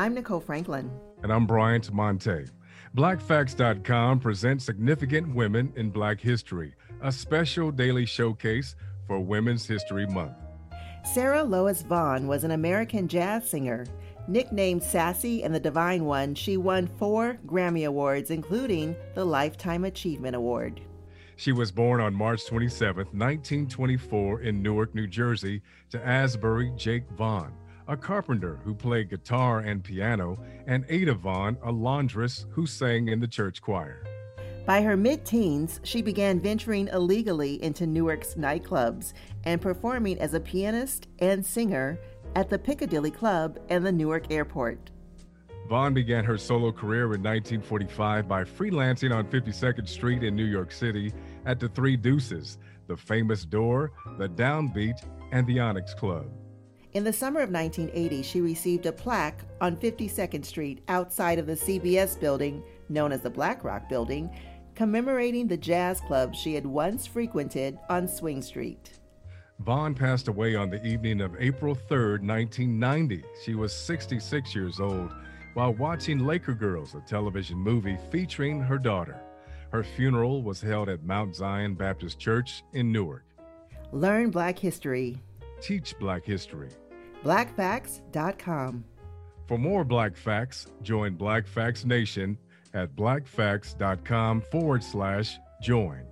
I'm Nicole Franklin. And I'm Bryant Monte. BlackFacts.com presents Significant Women in Black History, a special daily showcase for Women's History Month. Sarah Lois Vaughan was an American jazz singer. Nicknamed Sassy and the Divine One, she won four Grammy Awards, including the Lifetime Achievement Award. She was born on March 27, 1924, in Newark, New Jersey, to Asbury Jake Vaughan, a carpenter who played guitar and piano, and Ada Vaughan, a laundress who sang in the church choir. By her mid teens, she began venturing illegally into Newark's nightclubs and performing as a pianist and singer at the Piccadilly Club and the Newark Airport. Vaughan began her solo career in 1945 by freelancing on 52nd Street in New York City at the Three Deuces, the famous Door, the Downbeat, and the Onyx Club. In the summer of 1980, she received a plaque on 52nd Street outside of the CBS building, known as the Black Rock Building, commemorating the jazz club she had once frequented on Swing Street. Vaughan passed away on the evening of April 3, 1990. She was 66 years old while watching Laker Girls, a television movie featuring her daughter. Her funeral was held at Mount Zion Baptist Church in Newark. Learn Black History. Teach Black History. BlackFacts.com. For more Black Facts, join Black Facts Nation at blackfacts.com forward slash join.